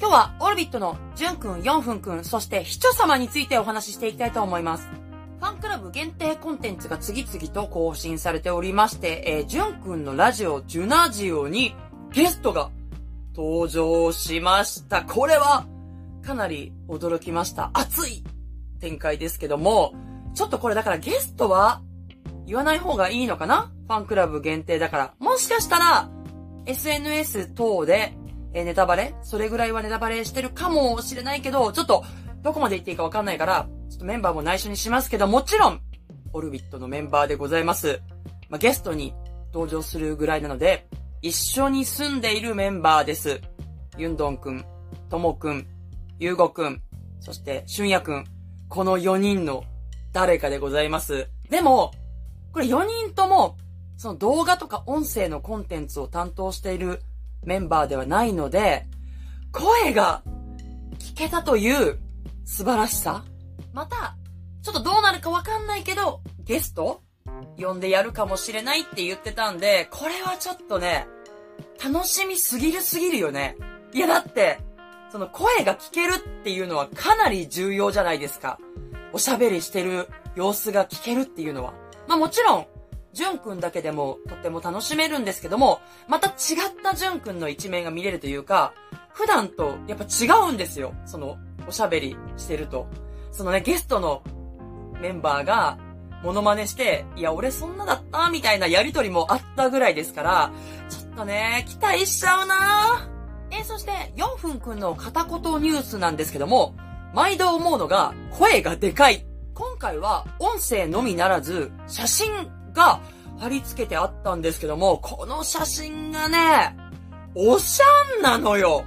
今日はオルビットのジュンくん、ヨンフンくん、そしてヒチョ様についてお話ししていきたいと思います。ファンクラブ限定コンテンツが次々と更新されておりまして、えー、ジュンくんのラジオ、ジュナジオにゲストが登場しました。これはかなり驚きました。熱い展開ですけども、ちょっとこれだからゲストは言わない方がいいのかな？ファンクラブ限定だから。もしかしたら、SNS 等でえー、ネタバレ？それぐらいはネタバレしてるかもしれないけど、ちょっと、どこまで言っていいかわかんないから、ちょっとメンバーも内緒にしますけど、もちろん、オルビットのメンバーでございます。まあ、ゲストに登場するぐらいなので、一緒に住んでいるメンバーです。ユンドンくん、ともくん、ゆうごくん、そしてしゅんやくん。この4人の誰かでございます。でも、これ4人とも、その動画とか音声のコンテンツを担当しているメンバーではないので、声が聞けたという素晴らしさまた、ちょっとどうなるかわかんないけど、ゲスト呼んでやるかもしれないって言ってたんで、これはちょっとね、楽しみすぎるすぎるよね。いやだって、その声が聞けるっていうのはかなり重要じゃないですか。おしゃべりしてる様子が聞けるっていうのは。まあもちろん、ジュンくんだけでもとっても楽しめるんですけども、また違ったジュンくんの一面が見れるというか、普段とやっぱ違うんですよ。その、おしゃべりしてると。そのね、ゲストのメンバーが、モノマネして、いや、俺そんなだったみたいなやりとりもあったぐらいですから、ちょっとね、期待しちゃうなえそして、4分くんの片言ニュースなんですけども、毎度思うのが、声がでかい。今回は、音声のみならず、写真が貼り付けてあったんですけども、この写真がね、おしゃんなのよ。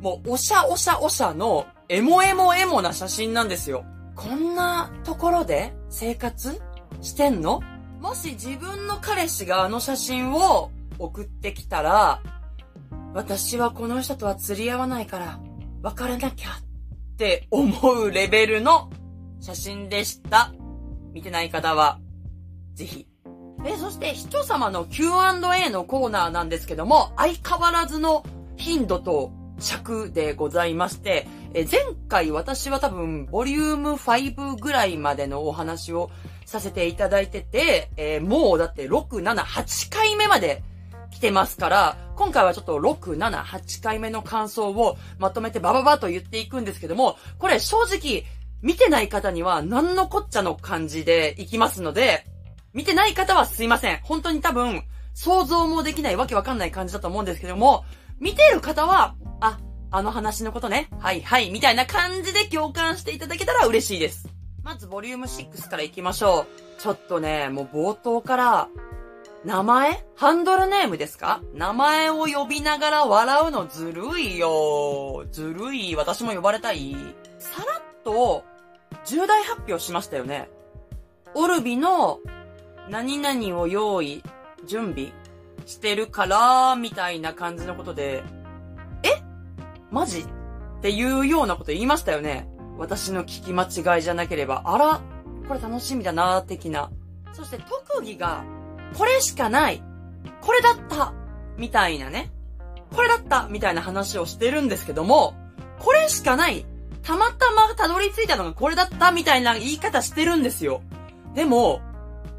もう、おしゃおしゃおしゃの、エモエモエモな写真なんですよ。こんなところで生活してんの？もし自分の彼氏があの写真を送ってきたら、私はこの人とは釣り合わないから、別れなきゃって思うレベルの写真でした。見てない方は、ぜひえ、そして、視聴様の Q&A のコーナーなんですけども、相変わらずの頻度と尺でございまして、え前回私は多分、ボリューム5ぐらいまでのお話をさせていただいてて、えー、もうだって6、7、8回目まで来てますから、今回はちょっと6、7、8回目の感想をまとめてバババと言っていくんですけども、これ正直、見てない方には何のこっちゃの感じでいきますので、見てない方はすいません。本当に多分、想像もできないわけわかんない感じだと思うんですけども、見てる方は、あ、あの話のことね、はいはい、みたいな感じで共感していただけたら嬉しいです。まず、ボリューム6から行きましょう。ちょっとね、もう冒頭から、名前？ハンドルネームですか？名前を呼びながら笑うのずるいよ。ずるい。私も呼ばれたい。さらっと、重大発表しましたよね。オルビの何々を用意、準備してるから、みたいな感じのことで、え？マジ？っていうようなこと言いましたよね。私の聞き間違いじゃなければ、あら、これ楽しみだな、的な。そして特技が、これしかない。これだったみたいなね。これだったみたいな話をしてるんですけども、これしかない。たまたまたどり着いたのがこれだったみたいな言い方してるんですよ。でも、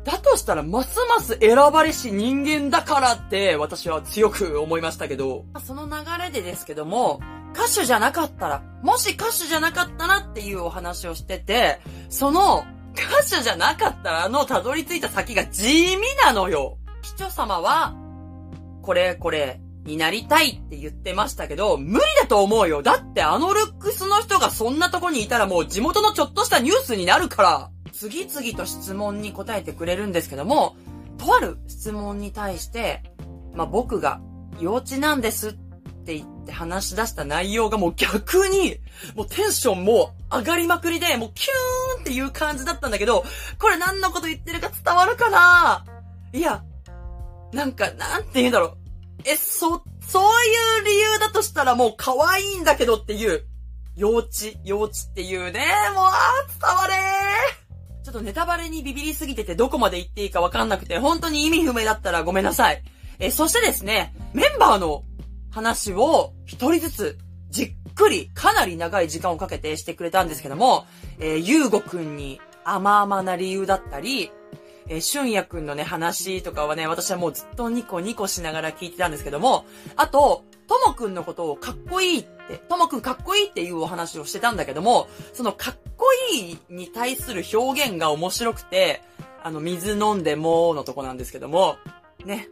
だとしたら、ますます選ばれし人間だからって、私は強く思いましたけど、その流れでですけども、歌手じゃなかったら、もし歌手じゃなかったらっていうお話をしてて、その、歌手じゃなかったらのたどり着いた先が地味なのよ。市長様は、これこれになりたいって言ってましたけど、無理だと思うよ。だってあのルックスの人がそんなとこにいたらもう地元のちょっとしたニュースになるから。次々と質問に答えてくれるんですけども、とある質問に対して、まあ、僕が幼稚なんですって言って話し出した内容がもう逆に、もうテンションも上がりまくりで、もうキューンっていう感じだったんだけど、これ何のこと言ってるか伝わるかな？いや、なんか、なんて言うんだろう。え、そ、そういう理由だとしたらもう可愛いんだけどっていう、幼稚、幼稚っていうね、もう、あ伝われー。ちょっとネタバレにビビりすぎててどこまで言っていいかわかんなくて、本当に意味不明だったらごめんなさい。え、そしてですね、メンバーの話を一人ずつじっくり、かなり長い時間をかけてしてくれたんですけども、えー、ゆうごくんに甘々な理由だったり、えー、俊也くんのね、話とかはね、私はもうずっとニコニコしながら聞いてたんですけども、あと、ともくんのことをかっこいいって、ともくんかっこいいっていうお話をしてたんだけども、そのかっこいいに対する表現が面白くて、あの、水飲んでもーのとこなんですけども、ね。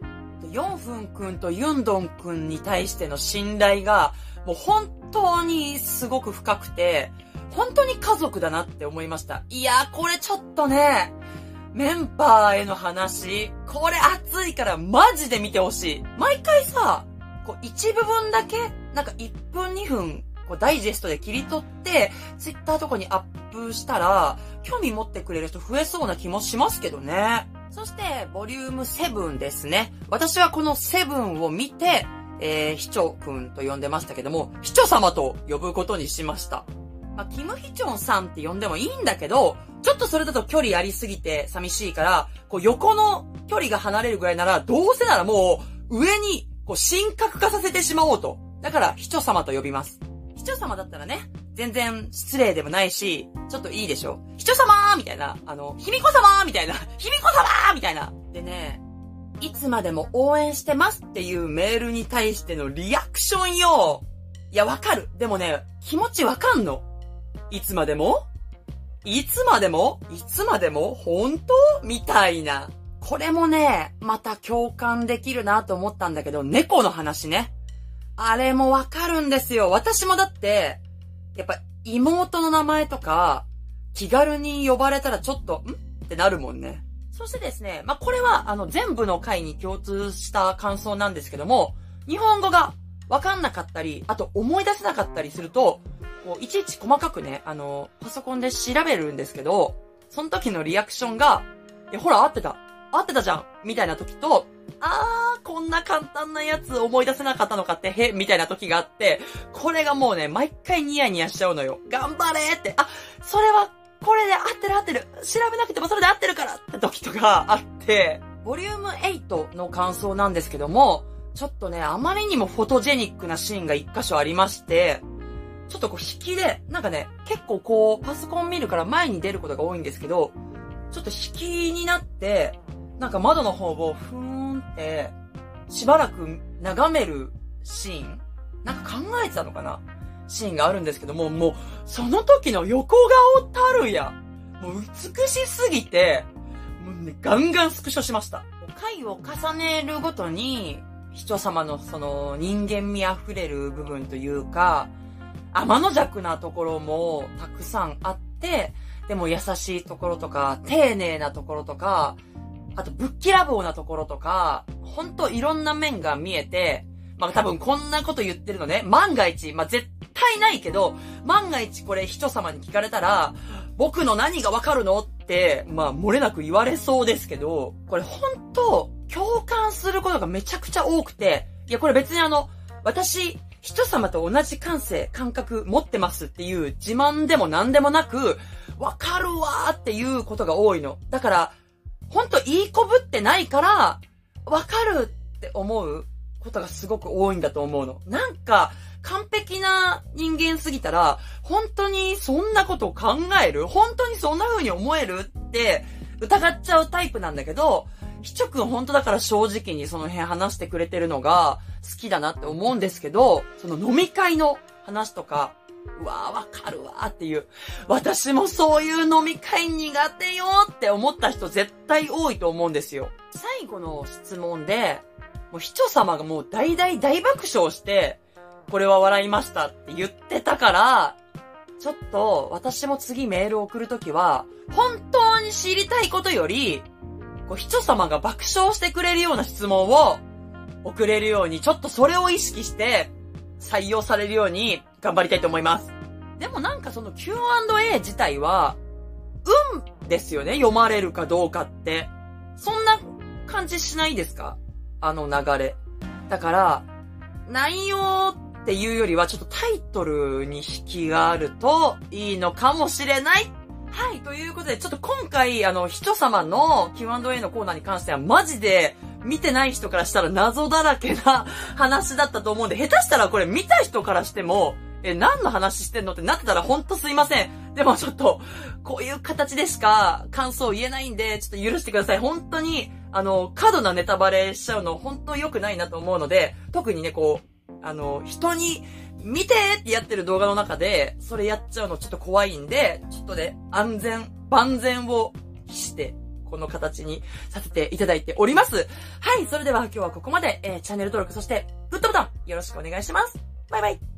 ヨンフンくんとユンドンくんに対しての信頼が、もう本当にすごく深くて、本当に家族だなって思いました。いやー、これちょっとね、メンバーへの話、これ熱いからマジで見てほしい。毎回さ、こう一部分だけ、なんか1分2分、こうダイジェストで切り取って、ツイッターとかにアップしたら、興味持ってくれる人増えそうな気もしますけどね。そして、ボリューム7ですね。私はこの7を見て、えー、ヒチョくんと呼んでましたけども、ヒチョ様と呼ぶことにしました。まあ、キムヒチョンさんって呼んでもいいんだけど、ちょっとそれだと距離ありすぎて寂しいから、こう横の距離が離れるぐらいなら、どうせならもう上にこう神格化させてしまおうと。だから、ヒチョ様と呼びます。ヒチョ様だったらね、全然失礼でもないし、ちょっといいでしょ。ヒチョ様みたいな、あの、ヒミコ様みたいな、ヒミコ様みたいな。でね、いつまでも応援してますっていうメールに対してのリアクションよ。いや、わかる。でもね、気持ちわかんの。いつまでも？いつまでも？いつまでも？本当？みたいな。これもね、また共感できるなと思ったんだけど、猫の話ね。あれもわかるんですよ。私もだって、やっぱ妹の名前とか、気軽に呼ばれたらちょっと、ん？ってなるもんね。そしてですね、まあ、これは、あの、全部の回に共通した感想なんですけども、日本語がわかんなかったり、あと思い出せなかったりすると、こう、いちいち細かくね、あの、パソコンで調べるんですけど、その時のリアクションが、いや、ほら、合ってた。合ってたじゃんみたいな時と、あー、こんな簡単なやつ思い出せなかったのかって、へ、みたいな時があって、これがもうね、毎回ニヤニヤしちゃうのよ。頑張れって、あ、それは、これで合ってる合ってる。調べなくてもそれで合ってるからって時とかあって、ボリューム8の感想なんですけども、ちょっとね、あまりにもフォトジェニックなシーンが一箇所ありまして、ちょっとこう引きで、なんかね、結構こう、パソコン見るから前に出ることが多いんですけど、ちょっと引きになって、なんか窓の方をふーんって、しばらく眺めるシーンなんか考えてたのかな？シーンがあるんですけども、もう、その時の横顔たるや。もう美しすぎて、もうね、ガンガンスクショしました。回を重ねるごとに、人様のその人間味あふれる部分というか、天の弱なところもたくさんあって、でも優しいところとか、丁寧なところとか、あとぶっきらぼうなところとか、ほんといろんな面が見えて、まあ多分こんなこと言ってるのね、万が一、まあ絶対ないけど、万が一これ人様に聞かれたら、僕の何がわかるのって、まあ漏れなく言われそうですけど、これほんと共感することがめちゃくちゃ多くて、いやこれ別にあの、私、人様と同じ感性、感覚持ってますっていう自慢でも何でもなく、わかるわーっていうことが多いの。だから、ほんといいこぶってないから、わかるって思うことがすごく多いんだと思うの。なんか、完璧な人間すぎたら、本当にそんなことを考える本当にそんな風に思えるって疑っちゃうタイプなんだけど、ひちょくん本当だから正直にその辺話してくれてるのが好きだなって思うんですけど、その飲み会の話とか、うわーわかるわーっていう。私もそういう飲み会苦手よって思った人絶対多いと思うんですよ。最後の質問で、もうひちょ様がもう大大大爆笑して、これは笑いましたって言ってたから、ちょっと私も次メール送るときは、本当に知りたいことより、こう、ひちょ様が爆笑してくれるような質問を送れるように、ちょっとそれを意識して採用されるように頑張りたいと思います。でもなんかその Q&A 自体は、運ですよね、読まれるかどうかって。そんな感じしないですか？あの流れ。だから、内容っていうよりはちょっとタイトルに引きがあるといいのかもしれないはい、ということで、ちょっと今回、あの、人様の Q&A のコーナーに関しては、マジで、見てない人からしたら謎だらけな話だったと思うんで、下手したらこれ見た人からしても、え、何の話してんのってなってたらほんとすいません。でもちょっと、こういう形でしか感想を言えないんで、ちょっと許してください。本当に、あの、過度なネタバレしちゃうの本当良くないなと思うので、特にね、こう、あの、人に、見てってやってる動画の中で、それやっちゃうのちょっと怖いんで、ちょっとね、安全、万全を期して、この形にさせていただいております。はい、それでは今日はここまで、えー、チャンネル登録、そして、グッドボタン、よろしくお願いします。バイバイ。